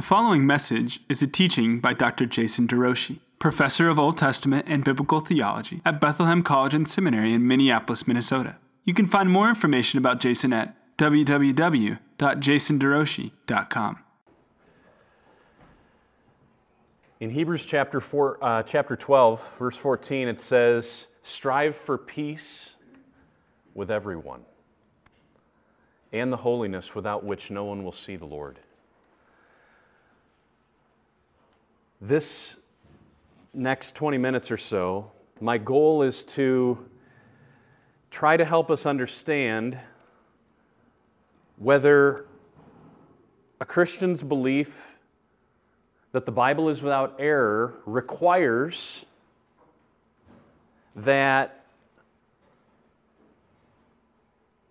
The following message is a teaching by Dr. Jason DeRouchie, professor of Old Testament and Biblical Theology at Bethlehem College and Seminary in Minneapolis, Minnesota. You can find more information about Jason at www.jasonderouchie.com. In Hebrews chapter, four, uh, chapter 12, verse 14, it says, Strive for peace with everyone and the holiness without which no one will see the Lord. This next 20 minutes or so, my goal is to try to help us understand whether a Christian's belief that the Bible is without error requires that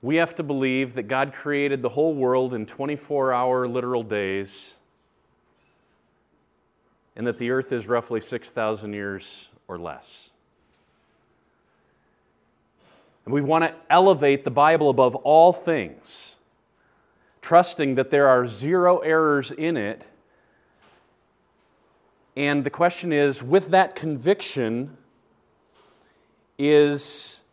we have to believe that God created the whole world in 24 hour literal days and that the earth is roughly 6,000 years or less. And we want to elevate the Bible above all things, trusting that there are zero errors in it. And the question is with that conviction, is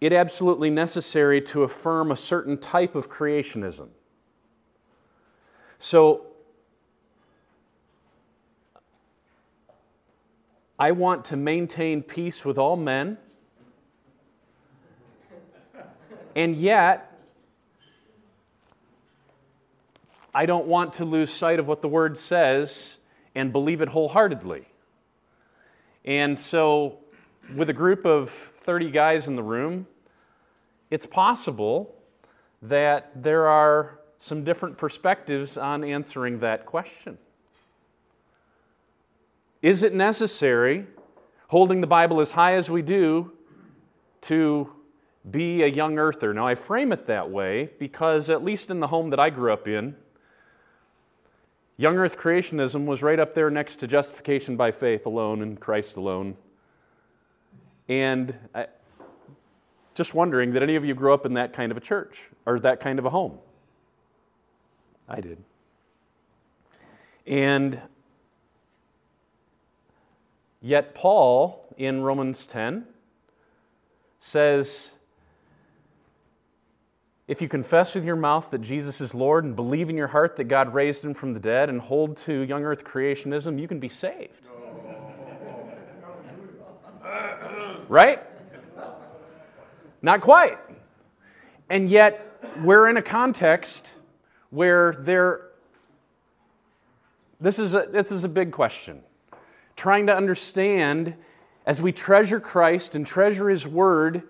it absolutely necessary to affirm a certain type of creationism? So, I want to maintain peace with all men, and yet, I don't want to lose sight of what the Word says and believe it wholeheartedly. And so, with a group of 30 guys in the room, it's possible that there are some different perspectives on answering that question. Is it necessary, holding the Bible as high as we do, to be a young earther? Now, I frame it that way because, at least in the home that I grew up in, young earth creationism was right up there next to justification by faith alone and Christ alone. And I, just wondering, did any of you grow up in that kind of a church or that kind of a home? I did. And Yet, Paul in Romans 10 says, if you confess with your mouth that Jesus is Lord and believe in your heart that God raised him from the dead and hold to young earth creationism, you can be saved. right? Not quite. And yet, we're in a context where there, this is a, this is a big question trying to understand as we treasure Christ and treasure His Word,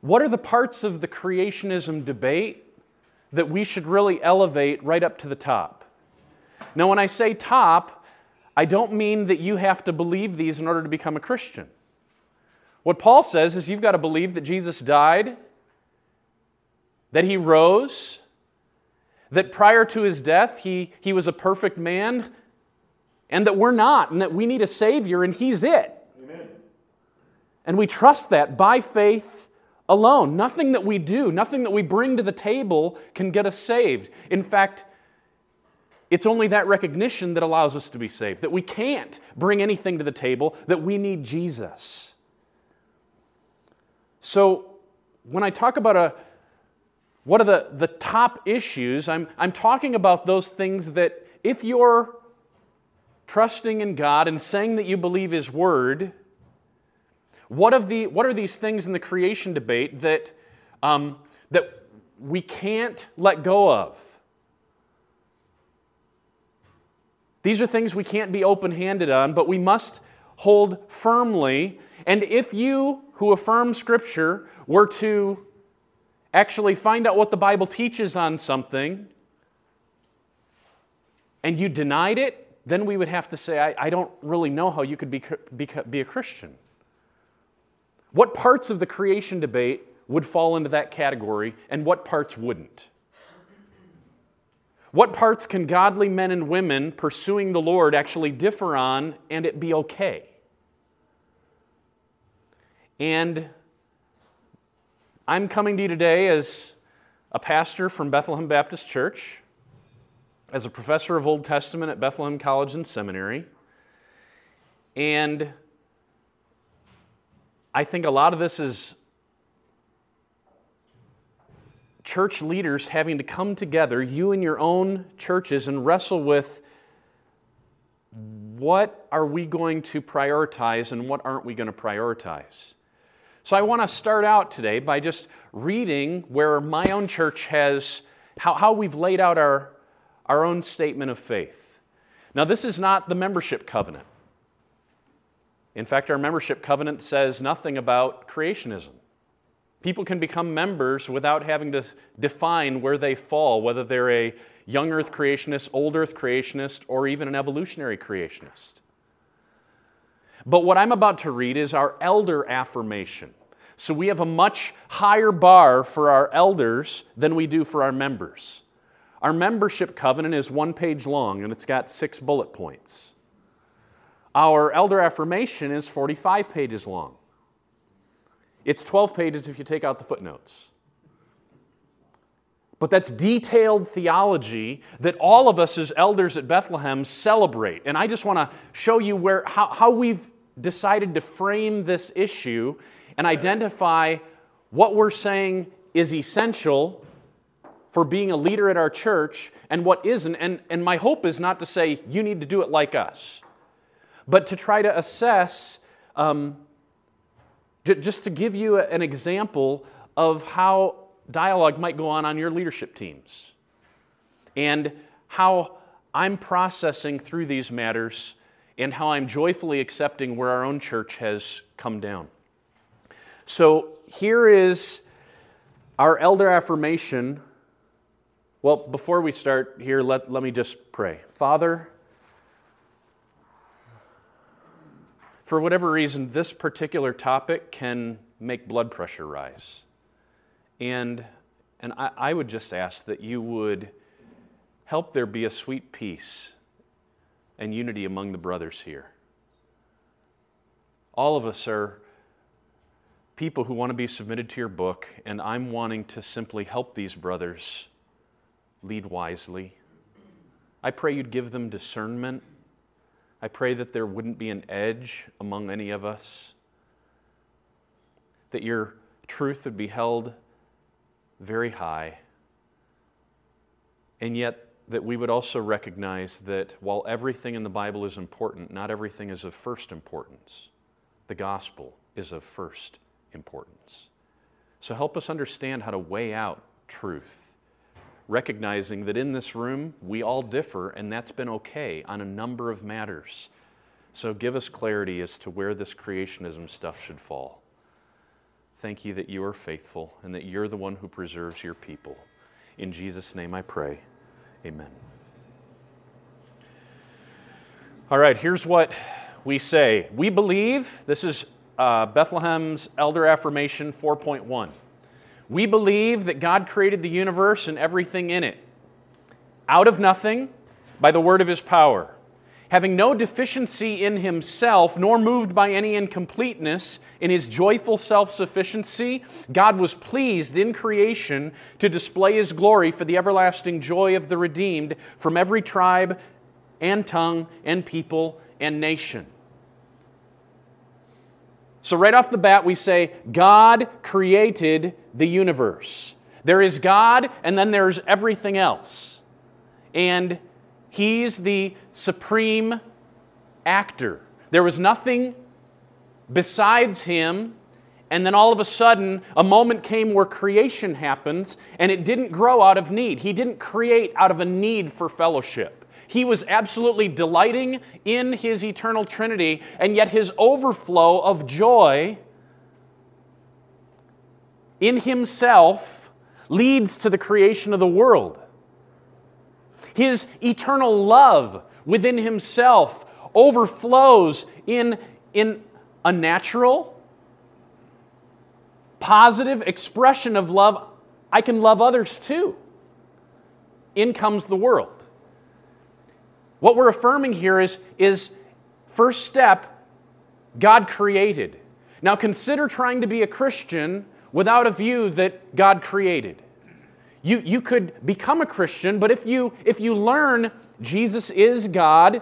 what are the parts of the creationism debate that we should really elevate right up to the top? Now, when I say top, I don't mean that you have to believe these in order to become a Christian. What Paul says is you've got to believe that Jesus died, that he rose, that prior to his death he, he was a perfect man and that we're not, and that we need a Savior, and He's it. Amen. And we trust that by faith alone. Nothing that we do, nothing that we bring to the table can get us saved. In fact, it's only that recognition that allows us to be saved, that we can't bring anything to the table, that we need Jesus. So, when I talk about a, what are the, the top issues, I'm, I'm talking about those things that if you're trusting in God and saying that you believe His Word, what, of the, what are these things in the creation debate that, um, that we can't let go of? These are things we can't be open handed on, but we must hold firmly. And if you, who affirm Scripture, were to actually find out what the Bible teaches on something, and you denied it, then we would have to say, I, I don't really know how you could be, be, be a Christian. What parts of the creation debate would fall into that category, and what parts wouldn't? What parts can godly men and women pursuing the Lord actually differ on and it be okay? And I'm coming to you today as a pastor from Bethlehem Baptist Church, as a professor of Old Testament at Bethlehem College and Seminary. And I think a lot of this is church leaders having to come together, you and your own churches, and wrestle with what are we going to prioritize and what aren't we going to prioritize. So I want to start out today by just reading where my own church has, how, how we've laid out our, our own statement of faith. Now, this is not the membership covenant. In fact, our membership covenant says nothing about creationism. People can become members without having to define where they fall, whether they're a young earth creationist, old earth creationist, or even an evolutionary creationist. But what I'm about to read is our elder affirmation. So we have a much higher bar for our elders than we do for our members. Our membership covenant is one page long and it's got six bullet points. Our elder affirmation is 45 pages long. It's 12 pages if you take out the footnotes. But that's detailed theology that all of us as elders at Bethlehem celebrate. And I just want to show you where, how, how we've decided to frame this issue and identify what we're saying is essential for being a leader at our church and what isn't. And, and my hope is not to say you need to do it like us, but to try to assess um, just to give you an example of how dialogue might go on on your leadership teams and how I'm processing through these matters and how I'm joyfully accepting where our own church has come down. So here is our elder affirmation. Well, before we start here, let, let me just pray. Father, for whatever reason, this particular topic can make blood pressure rise. And, and I, I would just ask that you would help there be a sweet peace and unity among the brothers here. All of us are people who want to be submitted to your book, and I'm wanting to simply help these brothers lead wisely. I pray you'd give them discernment I pray that there wouldn't be an edge among any of us, that your truth would be held very high, and yet that we would also recognize that while everything in the Bible is important, not everything is of first importance. The gospel is of first importance. So help us understand how to weigh out truth recognizing that in this room we all differ, and that's been okay on a number of matters. So give us clarity as to where this creationism stuff should fall. Thank you that you are faithful and that you're the one who preserves your people. In Jesus' name I pray. Amen. All right, here's what we say. We believe, this is uh, Bethlehem's Elder Affirmation 4.1. We believe that God created the universe and everything in it out of nothing by the word of his power. Having no deficiency in himself, nor moved by any incompleteness, in his joyful self sufficiency, God was pleased in creation to display his glory for the everlasting joy of the redeemed from every tribe and tongue and people and nation. So, right off the bat, we say God created the universe. There is God, and then there's everything else. And He's the supreme actor. There was nothing besides Him. And then all of a sudden, a moment came where creation happens, and it didn't grow out of need. He didn't create out of a need for fellowship. He was absolutely delighting in his eternal Trinity, and yet his overflow of joy in himself leads to the creation of the world. His eternal love within himself overflows in, in a natural, positive expression of love. I can love others too. In comes the world. What we're affirming here is, is first step, God created. Now consider trying to be a Christian without a view that God created. You, you could become a Christian, but if you, if you learn Jesus is God,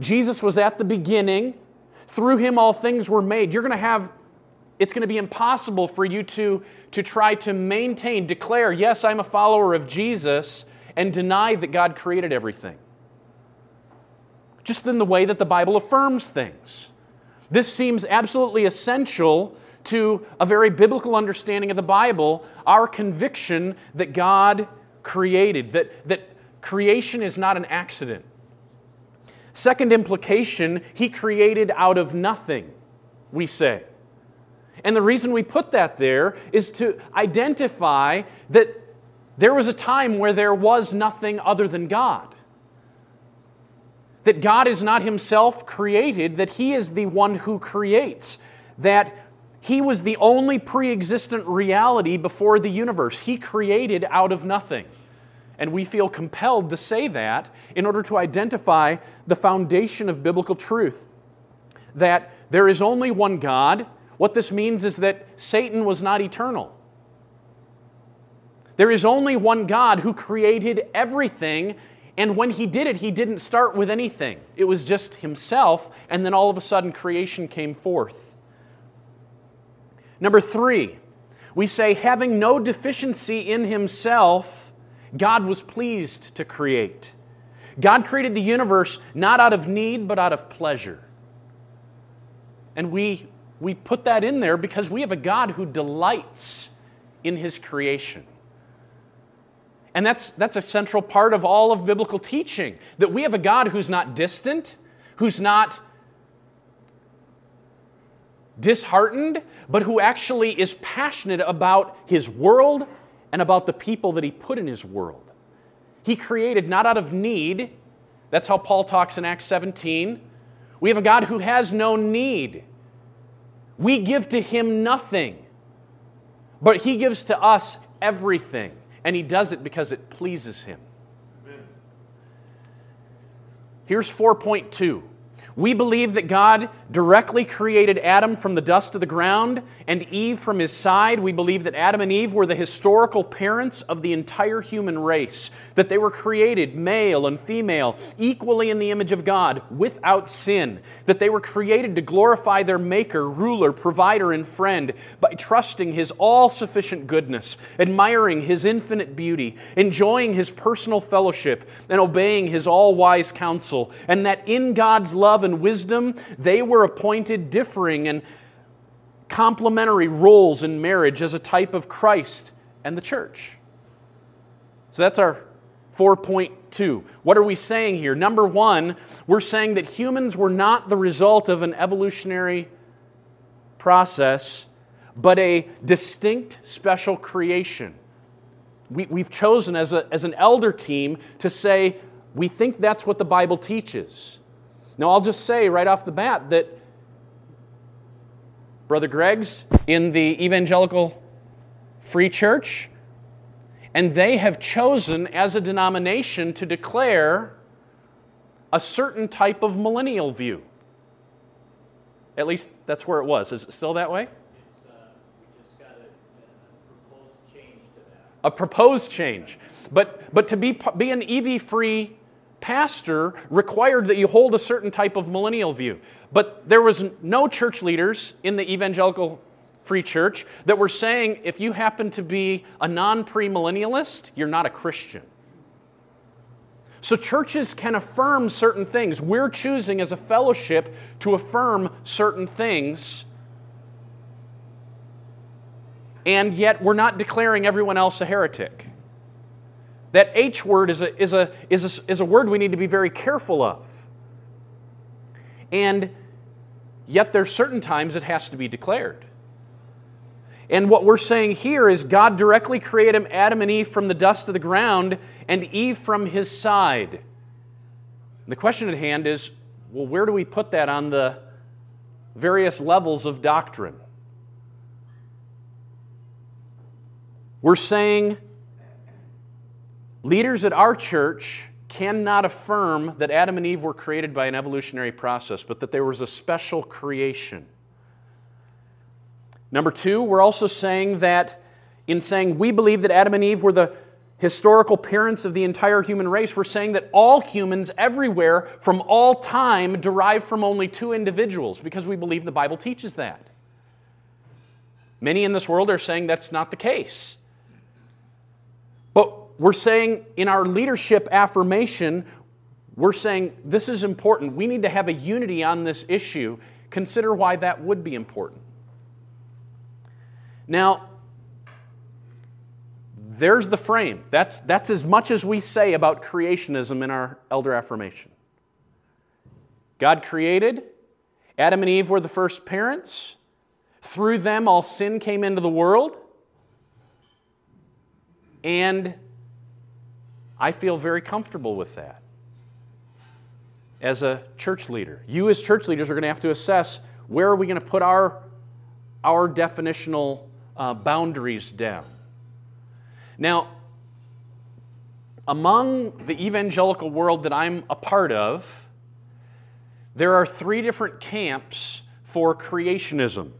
Jesus was at the beginning, through him all things were made, you're going to have, it's going to be impossible for you to, to try to maintain, declare, yes, I'm a follower of Jesus, and deny that God created everything. Just in the way that the Bible affirms things. This seems absolutely essential to a very biblical understanding of the Bible, our conviction that God created, that, that creation is not an accident. Second implication, He created out of nothing, we say. And the reason we put that there is to identify that there was a time where there was nothing other than God. That God is not Himself created, that He is the one who creates. That he was the only pre existent reality before the universe. He created out of nothing. And we feel compelled to say that in order to identify the foundation of biblical truth that there is only one God. What this means is that Satan was not eternal. There is only one God who created everything, and when he did it, he didn't start with anything. It was just himself, and then all of a sudden creation came forth. Number three, we say, having no deficiency in himself, God was pleased to create. God created the universe not out of need, but out of pleasure. And we, we put that in there because we have a God who delights in his creation. And that's, that's a central part of all of biblical teaching that we have a God who's not distant, who's not disheartened, but who actually is passionate about his world and about the people that he put in his world. He created not out of need. That's how Paul talks in Acts 17. We have a God who has no need. We give to him nothing, but he gives to us everything. And he does it because it pleases him. Amen. Here's 4.2 we believe that God directly created Adam from the dust of the ground and Eve from his side. We believe that Adam and Eve were the historical parents of the entire human race, that they were created male and female, equally in the image of God, without sin, that they were created to glorify their Maker, ruler, provider, and friend by trusting his all sufficient goodness, admiring his infinite beauty, enjoying his personal fellowship, and obeying his all wise counsel, and that in God's love and wisdom, they were appointed differing and complementary roles in marriage as a type of Christ and the church. So that's our 4.2. What are we saying here? Number one, we're saying that humans were not the result of an evolutionary process, but a distinct special creation. We, have chosen as, a, as an elder team to say, we think that's what the Bible teaches. Now, I'll just say right off the bat that Brother Greg's in the Evangelical Free Church, and they have chosen as a denomination to declare a certain type of millennial view. At least that's where it was. Is it still that way? Uh, a proposed change. But, but to be, be an EV free pastor required that you hold a certain type of millennial view. But there was no church leaders in the evangelical free church that were saying if you happen to be a non premillennialist, you're not a Christian. So churches can affirm certain things. We're choosing as a fellowship to affirm certain things. And yet we're not declaring everyone else a heretic. That H word is a, is, a, is, a, is a word we need to be very careful of. And yet, there's certain times it has to be declared. And what we're saying here is God directly created Adam and Eve from the dust of the ground and Eve from his side. The question at hand is well, where do we put that on the various levels of doctrine? We're saying Leaders at our church cannot affirm that Adam and Eve were created by an evolutionary process, but that there was a special creation. Number two, we're also saying that in saying we believe that Adam and Eve were the historical parents of the entire human race. We're saying that all humans everywhere from all time derive from only two individuals because we believe the Bible teaches that. Many in this world are saying that's not the case. We're saying in our leadership affirmation, we're saying this is important. We need to have a unity on this issue. Consider why that would be important. Now, there's the frame. That's, that's as much as we say about creationism in our elder affirmation. God created, Adam and Eve were the first parents. Through them, all sin came into the world. And I feel very comfortable with that as a church leader. You, as church leaders, are going to have to assess where are we going to put our, our definitional uh, boundaries down. Now, among the evangelical world that I'm a part of, there are three different camps for creationism.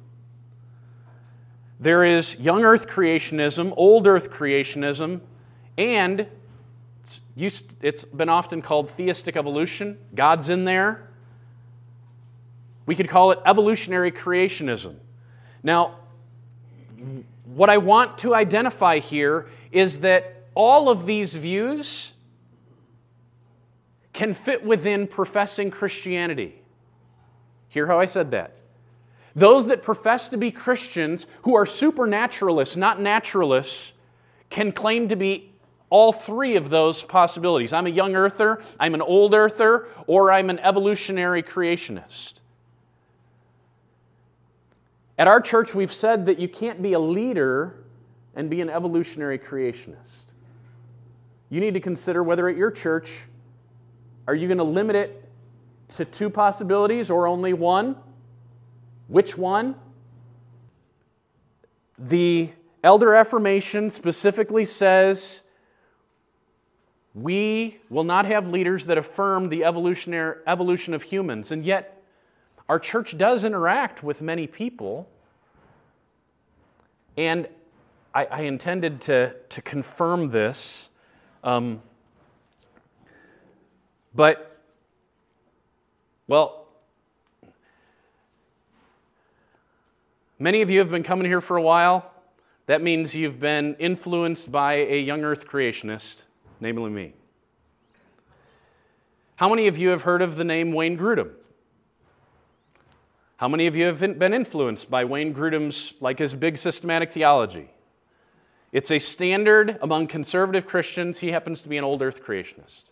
There is young earth creationism, old earth creationism, and it's been often called theistic evolution. God's in there. We could call it evolutionary creationism. Now, what I want to identify here is that all of these views can fit within professing Christianity. Hear how I said that? Those that profess to be Christians who are supernaturalists, not naturalists, can claim to be all three of those possibilities. I'm a young earther, I'm an old earther, or I'm an evolutionary creationist. At our church, we've said that you can't be a leader and be an evolutionary creationist. You need to consider whether at your church, are you going to limit it to two possibilities or only one? Which one? The elder affirmation specifically says we will not have leaders that affirm the evolutionary evolution of humans. And yet, our church does interact with many people. And I, I intended to, to confirm this. Um, but, well, many of you have been coming here for a while. That means you've been influenced by a young earth creationist, namely me. How many of you have heard of the name Wayne Grudem? How many of you have been influenced by Wayne Grudem's, like his big systematic theology? It's a standard among conservative Christians. He happens to be an old earth creationist.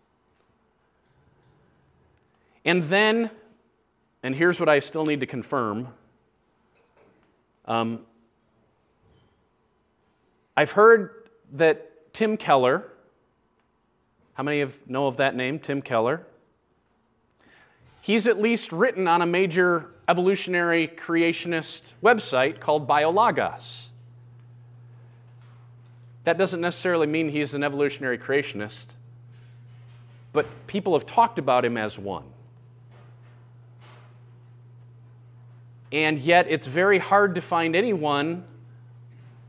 And then, and here's what I still need to confirm um, I've heard that Tim Keller, how many of know of that name, Tim Keller? He's at least written on a major evolutionary creationist website called Biologos. That doesn't necessarily mean he's an evolutionary creationist, but people have talked about him as one. And yet, it's very hard to find anyone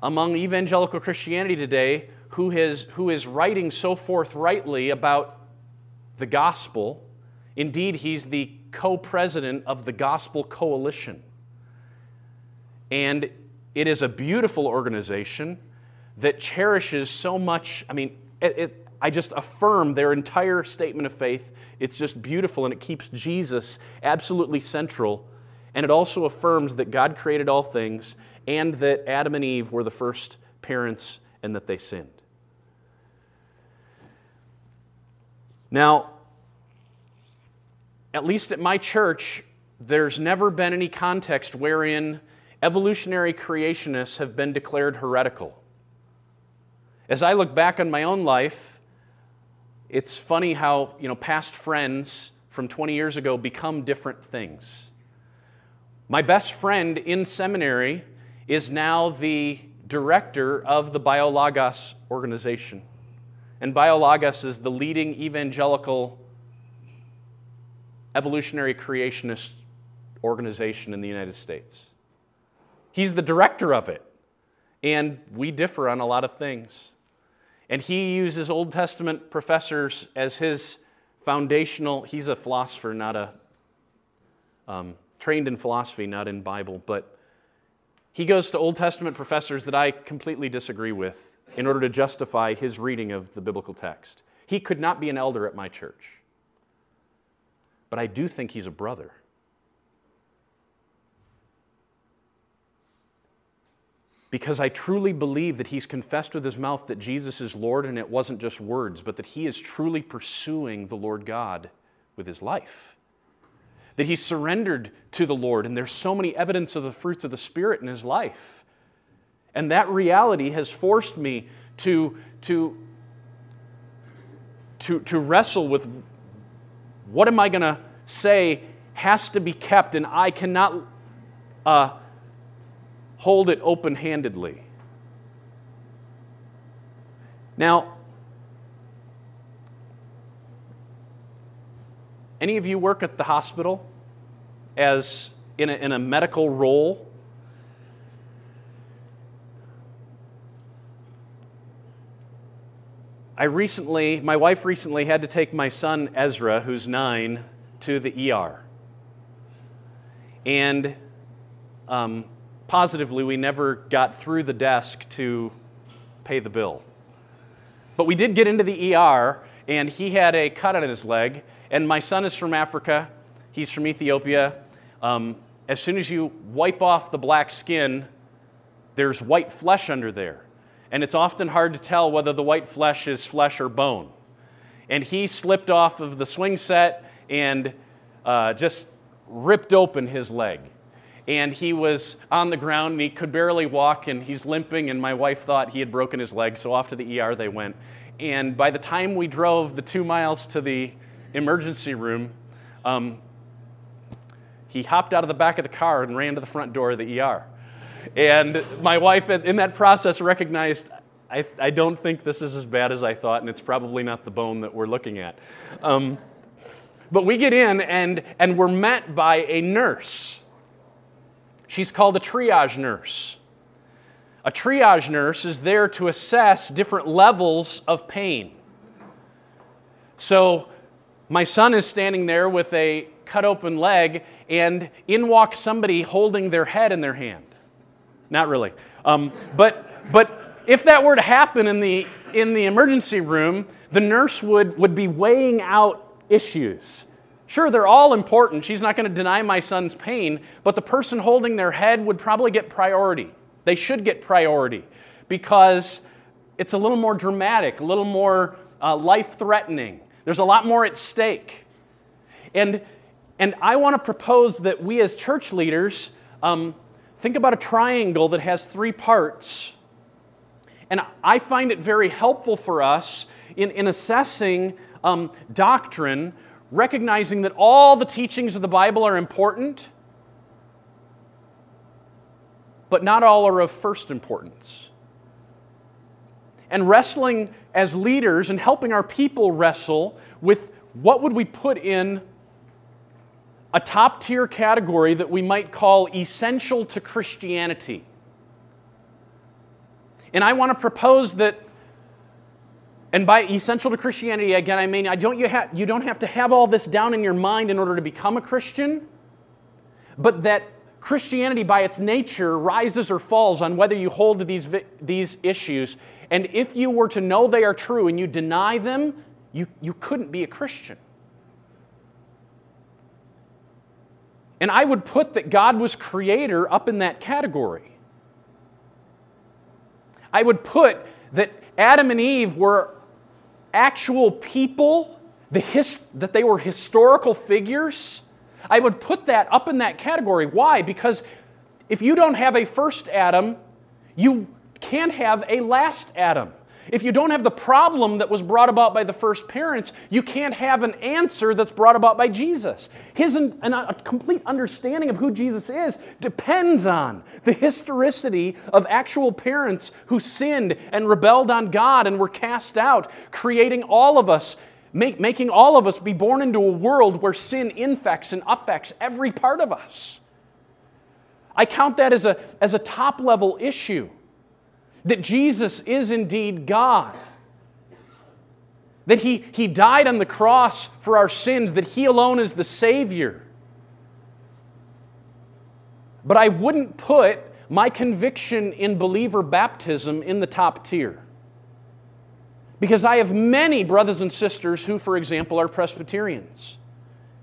among evangelical Christianity today who is, who is writing so forthrightly about the gospel Indeed, he's the co president of the Gospel Coalition. And it is a beautiful organization that cherishes so much. I mean, it, it, I just affirm their entire statement of faith. It's just beautiful and it keeps Jesus absolutely central. And it also affirms that God created all things and that Adam and Eve were the first parents and that they sinned. Now, at least at my church, there's never been any context wherein evolutionary creationists have been declared heretical. As I look back on my own life, it's funny how, you know, past friends from 20 years ago become different things. My best friend in seminary is now the director of the Biologos organization. And Biologos is the leading evangelical evolutionary creationist organization in the United States. He's the director of it. And we differ on a lot of things. And he uses Old Testament professors as his foundational, he's a philosopher, not a, um, trained in philosophy, not in Bible, but he goes to Old Testament professors that I completely disagree with in order to justify his reading of the biblical text. He could not be an elder at my church, but I do think he's a brother. because I truly believe that he's confessed with his mouth that Jesus is Lord and it wasn't just words, but that he is truly pursuing the Lord God with his life. That he's surrendered to the Lord, and there's so many evidence of the fruits of the Spirit in his life. And that reality has forced me to, to, to, to wrestle with what am I going to say has to be kept, and I cannot. Uh, hold it open handedly. Now, any of you work at the hospital as in a, in a medical role? I recently, my wife recently had to take my son Ezra, who's nine, to the ER. And um, positively, we never got through the desk to pay the bill. But we did get into the ER, and he had a cut on his leg. And my son is from Africa, he's from Ethiopia. Um, as soon as you wipe off the black skin, there's white flesh under there. And it's often hard to tell whether the white flesh is flesh or bone. And he slipped off of the swing set and uh, just ripped open his leg. And he was on the ground and he could barely walk and he's limping and my wife thought he had broken his leg. So off to the er they went. And by the time we drove the two miles to the emergency room um, he hopped out of the back of the car and ran to the front door of the er and my wife in that process recognized I, I don't think this is as bad as i thought and it's probably not the bone that we're looking at um, but we get in and, and we're met by a nurse She's called a triage nurse. A triage nurse is there to assess different levels of pain. So, my son is standing there with a cut open leg, and in walks somebody holding their head in their hand. Not really. Um, but, but if that were to happen in the, in the emergency room, the nurse would, would be weighing out issues. Sure, they're all important. She's not going to deny my son's pain, but the person holding their head would probably get priority. They should get priority because it's a little more dramatic, a little more uh, life threatening. There's a lot more at stake. And, and I want to propose that we as church leaders um, think about a triangle that has three parts. And I find it very helpful for us in, in assessing um, doctrine recognizing that all the teachings of the Bible are important, but not all are of first importance. And wrestling as leaders and helping our people wrestle with what would we put in a top tier category that we might call essential to Christianity. And I want to propose that and by essential to Christianity, again, I mean, I don't, you, ha- you don't have to have all this down in your mind in order to become a Christian, but that Christianity, by its nature, rises or falls on whether you hold to these, vi- these issues. And if you were to know they are true and you deny them, you, you couldn't be a Christian. And I would put that God was creator up in that category. I would put that Adam and Eve were actual people, the his, that they were historical figures, I would put that up in that category. Why? Because if you don't have a first Adam, you can't have a last Adam. If you don't have the problem that was brought about by the first parents, you can't have an answer that's brought about by Jesus. His an, a complete understanding of who Jesus is depends on the historicity of actual parents who sinned and rebelled on God and were cast out, creating all of us, make, making all of us be born into a world where sin infects and affects every part of us. I count that as a, as a top level issue. That Jesus is indeed God, that he, he died on the cross for our sins, that He alone is the Savior. But I wouldn't put my conviction in believer baptism in the top tier. Because I have many brothers and sisters who, for example, are Presbyterians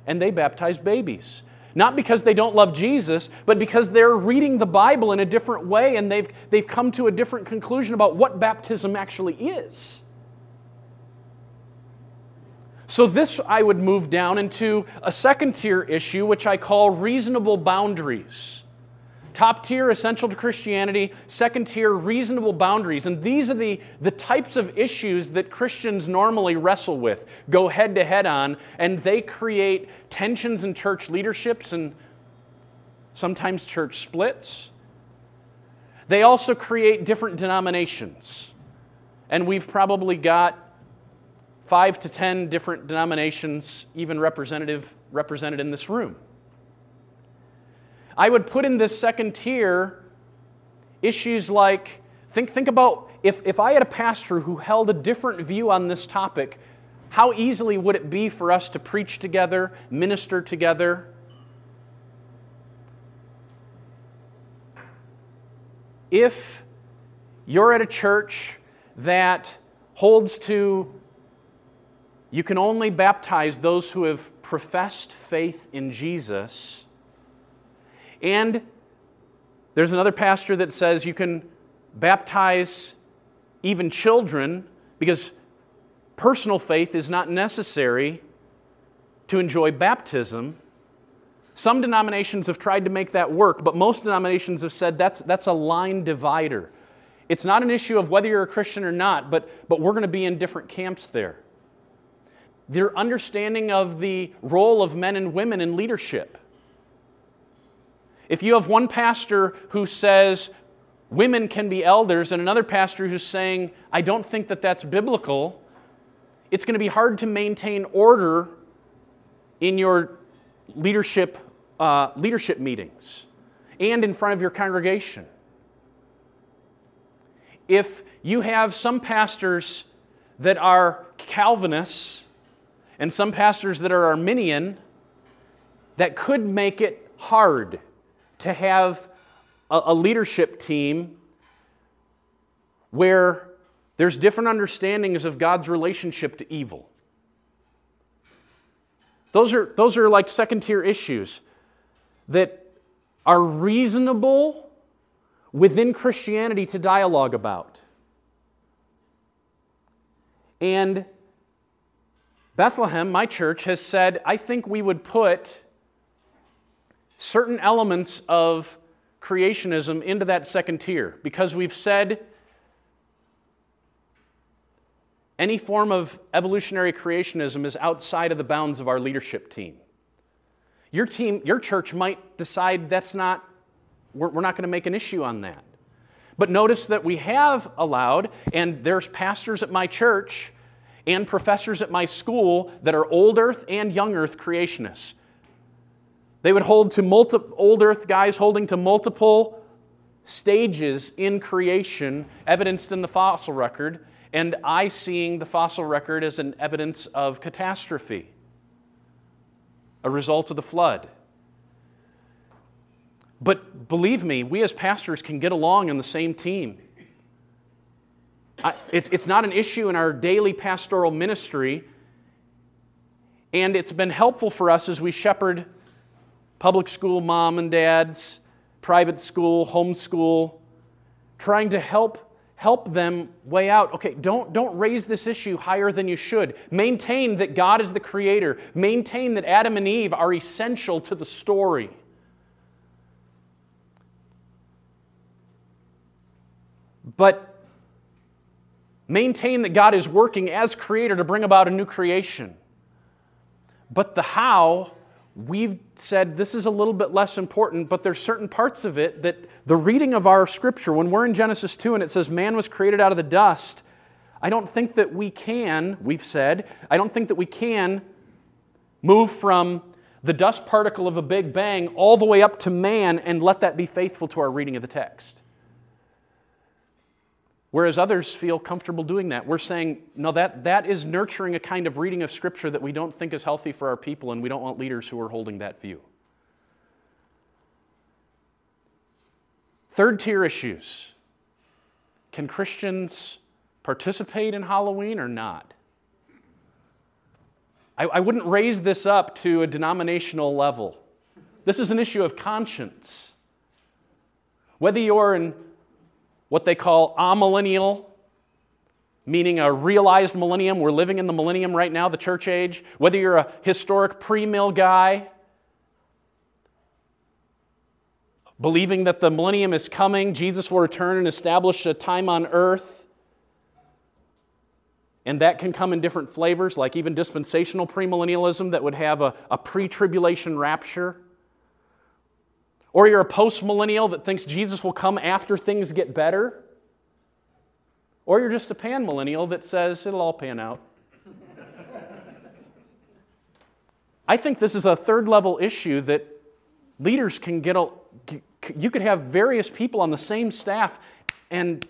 and they baptize babies. Not because they don't love Jesus, but because they're reading the Bible in a different way and they've, they've come to a different conclusion about what baptism actually is. So, this I would move down into a second tier issue, which I call reasonable boundaries. Top tier, essential to Christianity. Second tier, reasonable boundaries. And these are the, the types of issues that Christians normally wrestle with, go head to head on, and they create tensions in church leaderships and sometimes church splits. They also create different denominations. And we've probably got five to ten different denominations, even representative, represented in this room. I would put in this second tier issues like think, think about if, if I had a pastor who held a different view on this topic, how easily would it be for us to preach together, minister together? If you're at a church that holds to you can only baptize those who have professed faith in Jesus, and there's another pastor that says you can baptize even children because personal faith is not necessary to enjoy baptism. Some denominations have tried to make that work, but most denominations have said that's, that's a line divider. It's not an issue of whether you're a Christian or not, but, but we're going to be in different camps there. Their understanding of the role of men and women in leadership if you have one pastor who says women can be elders and another pastor who's saying, I don't think that that's biblical, it's going to be hard to maintain order in your leadership, uh, leadership meetings and in front of your congregation. If you have some pastors that are Calvinists and some pastors that are Arminian, that could make it hard to have a, a leadership team where there's different understandings of God's relationship to evil. Those are, those are like second tier issues that are reasonable within Christianity to dialogue about. And Bethlehem, my church, has said, I think we would put certain elements of creationism into that second tier because we've said any form of evolutionary creationism is outside of the bounds of our leadership team. Your team, your church might decide that's not, we're, we're not going to make an issue on that. But notice that we have allowed, and there's pastors at my church and professors at my school that are old earth and young earth creationists. They would hold to multi- old earth guys holding to multiple stages in creation, evidenced in the fossil record, and I seeing the fossil record as an evidence of catastrophe, a result of the flood. But believe me, we as pastors can get along in the same team. I, it's, it's not an issue in our daily pastoral ministry, and it's been helpful for us as we shepherd public school mom and dads, private school, homeschool, trying to help help them weigh out. Okay don't don't raise this issue higher than you should. Maintain that god is the creator. Maintain that adam and eve are essential to the story. But maintain that god is working as creator to bring about a new creation. But the how we've said this is a little bit less important, but there's certain parts of it that the reading of our scripture, when we're in Genesis 2 and it says man was created out of the dust, I don't think that we can, we've said, I don't think that we can move from the dust particle of a big bang all the way up to man and let that be faithful to our reading of the text. Whereas others feel comfortable doing that. We're saying, no, that, that is nurturing a kind of reading of Scripture that we don't think is healthy for our people, and we don't want leaders who are holding that view. Third tier issues Can Christians participate in Halloween or not? I, I wouldn't raise this up to a denominational level. This is an issue of conscience. Whether you're in what they call amillennial, meaning a realized millennium. We're living in the millennium right now, the church age. Whether you're a historic pre mill guy, believing that the millennium is coming, Jesus will return and establish a time on earth. And that can come in different flavors, like even dispensational premillennialism that would have a, a pre tribulation rapture. Or you're a postmillennial that thinks Jesus will come after things get better. Or you're just a panmillennial that says it'll all pan out. I think this is a third level issue that leaders can get a, you could have various people on the same staff and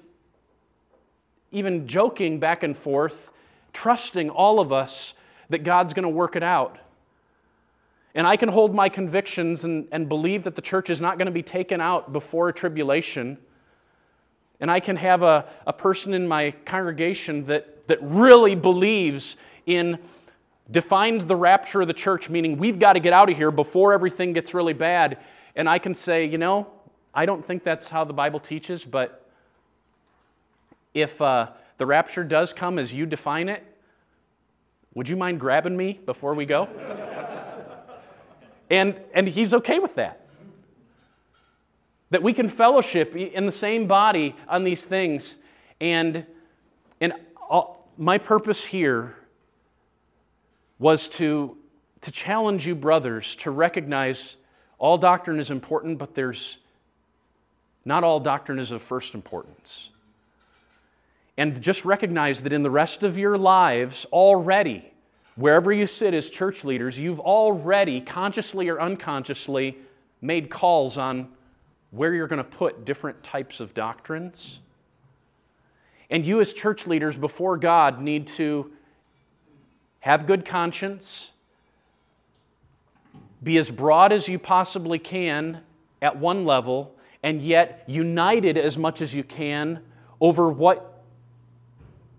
even joking back and forth, trusting all of us that God's going to work it out. And I can hold my convictions and, and believe that the church is not going to be taken out before a tribulation. And I can have a, a person in my congregation that, that really believes in, defines the rapture of the church, meaning we've got to get out of here before everything gets really bad. And I can say, you know, I don't think that's how the Bible teaches, but if uh, the rapture does come as you define it, would you mind grabbing me before we go? And, and he's okay with that. That we can fellowship in the same body on these things. And, and all, my purpose here was to, to challenge you, brothers, to recognize all doctrine is important, but there's not all doctrine is of first importance. And just recognize that in the rest of your lives already, Wherever you sit as church leaders, you've already, consciously or unconsciously, made calls on where you're going to put different types of doctrines. And you, as church leaders before God, need to have good conscience, be as broad as you possibly can at one level, and yet united as much as you can over what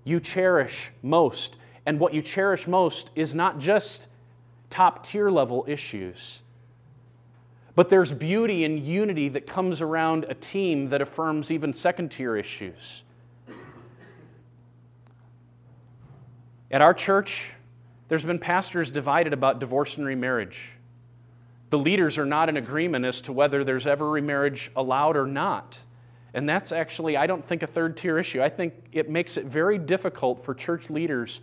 you cherish most and what you cherish most is not just top tier level issues, but there's beauty and unity that comes around a team that affirms even second tier issues. At our church, there's been pastors divided about divorce and remarriage. The leaders are not in agreement as to whether there's ever remarriage allowed or not. And that's actually, I don't think, a third tier issue. I think it makes it very difficult for church leaders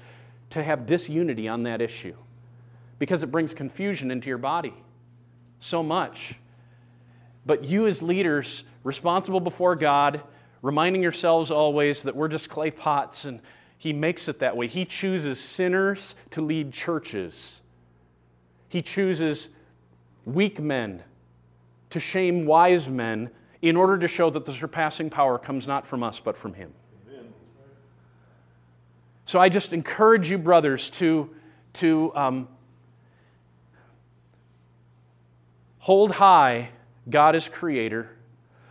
to have disunity on that issue because it brings confusion into your body so much. But you, as leaders, responsible before God, reminding yourselves always that we're just clay pots and He makes it that way. He chooses sinners to lead churches, He chooses weak men to shame wise men in order to show that the surpassing power comes not from us but from Him. So I just encourage you, brothers, to, to um, hold high God as creator,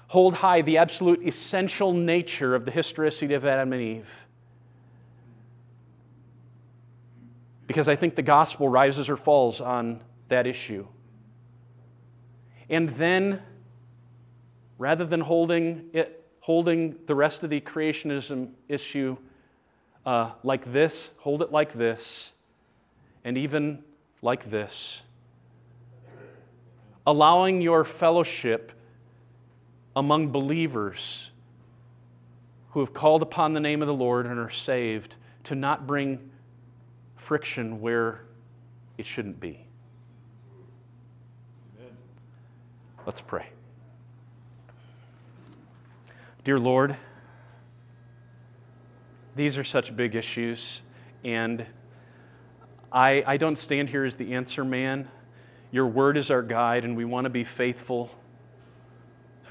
hold high the absolute essential nature of the historicity of Adam and Eve. Because I think the gospel rises or falls on that issue. And then, rather than holding, it, holding the rest of the creationism issue uh, like this, hold it like this, and even like this. Allowing your fellowship among believers who have called upon the name of the Lord and are saved to not bring friction where it shouldn't be. Amen. Let's pray. Dear Lord, these are such big issues, and I, I don't stand here as the answer man. Your word is our guide, and we want to be faithful.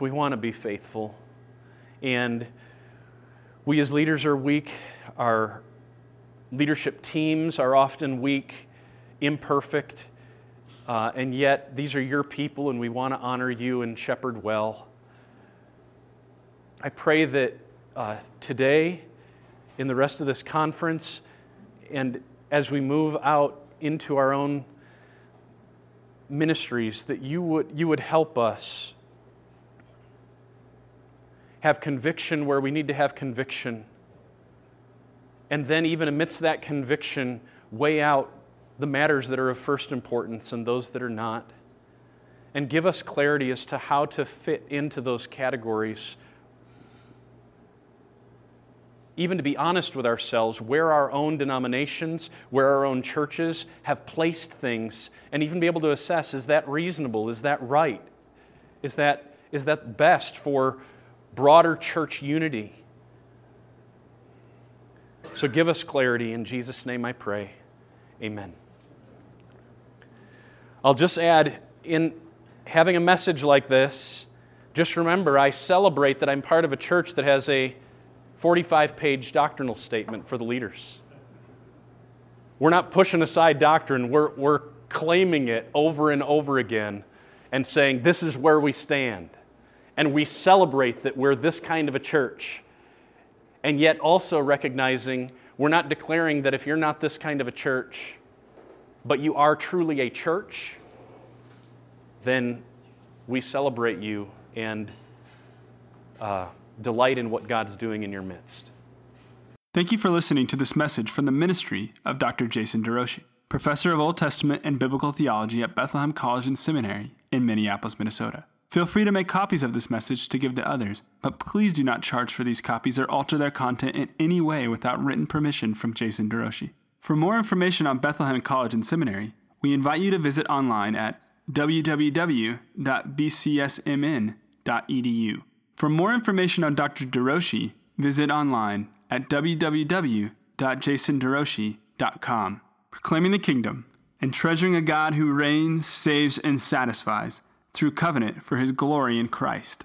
We want to be faithful. And We as leaders are weak. Our leadership teams are often weak, imperfect, uh, and yet these are your people, and we want to honor you and shepherd well. I pray that uh, today, in the rest of this conference, and as we move out into our own ministries, that you would, you would help us have conviction where we need to have conviction. And then, even amidst that conviction, weigh out the matters that are of first importance and those that are not. And give us clarity as to how to fit into those categories. Even to be honest with ourselves, where our own denominations, where our own churches have placed things, and even be able to assess is that reasonable? Is that right? Is that, is that best for broader church unity. So give us clarity. In Jesus' name I pray. Amen. I'll just add in having a message like this, just remember I celebrate that I'm part of a church that has a 45 page doctrinal statement for the leaders. We're not pushing aside doctrine, we're, we're claiming it over and over again and saying, This is where we stand and we celebrate that we're this kind of a church. And yet also recognizing we're not declaring that if you're not this kind of a church, but you are truly a church, then we celebrate you and uh, delight in what God's doing in your midst. Thank you for listening to this message from the ministry of Dr. Jason DeRouchie, professor of Old Testament and Biblical Theology at Bethlehem College and Seminary in Minneapolis, Minnesota. Feel free to make copies of this message to give to others, but please do not charge for these copies or alter their content in any way without written permission from Jason DeRouchie. For more information on Bethlehem College and Seminary, we invite you to visit online at www.bcsmn.edu. For more information on Dr. DeRouchie, visit online at www.jasonderouchie.com. Proclaiming the kingdom and treasuring a God who reigns, saves, and satisfies through covenant for his glory in Christ.